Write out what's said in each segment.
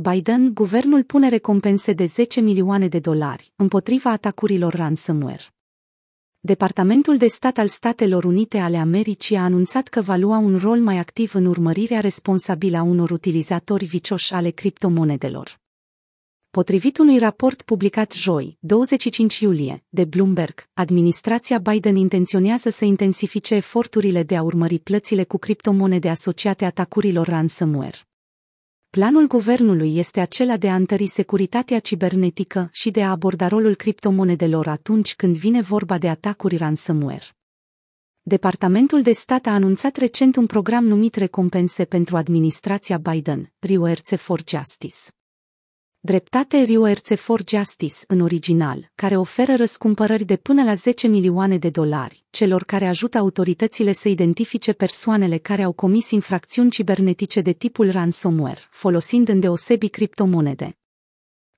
Biden, guvernul pune recompense de 10 milioane de dolari împotriva atacurilor ransomware. Departamentul de stat al Statelor Unite ale Americii a anunțat că va lua un rol mai activ în urmărirea responsabilă a unor utilizatori vicioși ale criptomonedelor. Potrivit unui raport publicat joi, 25 iulie, de Bloomberg, administrația Biden intenționează să intensifice eforturile de a urmări plățile cu criptomonede asociate atacurilor ransomware. Planul guvernului este acela de a întări securitatea cibernetică și de a aborda rolul criptomonedelor atunci când vine vorba de atacuri ransomware. Departamentul de stat a anunțat recent un program numit Recompense pentru administrația Biden, Rewards for Justice. Dreptate Rewards for Justice în original, care oferă răscumpărări de până la 10 milioane de dolari celor care ajută autoritățile să identifice persoanele care au comis infracțiuni cibernetice de tipul ransomware, folosind îndeosebi criptomonede.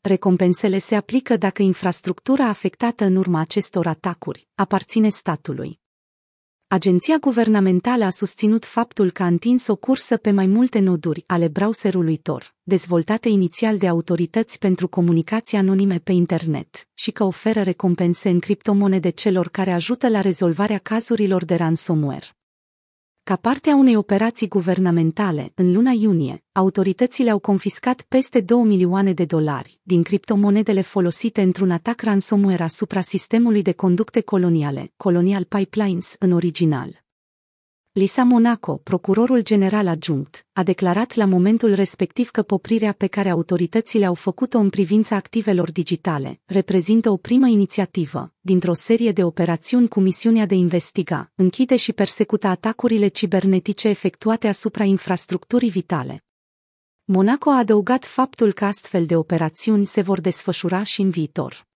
Recompensele se aplică dacă infrastructura afectată în urma acestor atacuri aparține statului. Agenția guvernamentală a susținut faptul că a întins o cursă pe mai multe noduri ale browserului Tor, dezvoltate inițial de autorități pentru comunicații anonime pe internet, și că oferă recompense în criptomonede celor care ajută la rezolvarea cazurilor de ransomware. Ca parte a unei operații guvernamentale, în luna iunie, autoritățile au confiscat peste 2 milioane de dolari din criptomonedele folosite într-un atac ransomware asupra sistemului de conducte coloniale, Colonial Pipelines în original. Lisa Monaco, procurorul general adjunct, a declarat la momentul respectiv că poprirea pe care autoritățile au făcut-o în privința activelor digitale reprezintă o primă inițiativă dintr-o serie de operațiuni cu misiunea de investiga, închide și persecuta atacurile cibernetice efectuate asupra infrastructurii vitale. Monaco a adăugat faptul că astfel de operațiuni se vor desfășura și în viitor.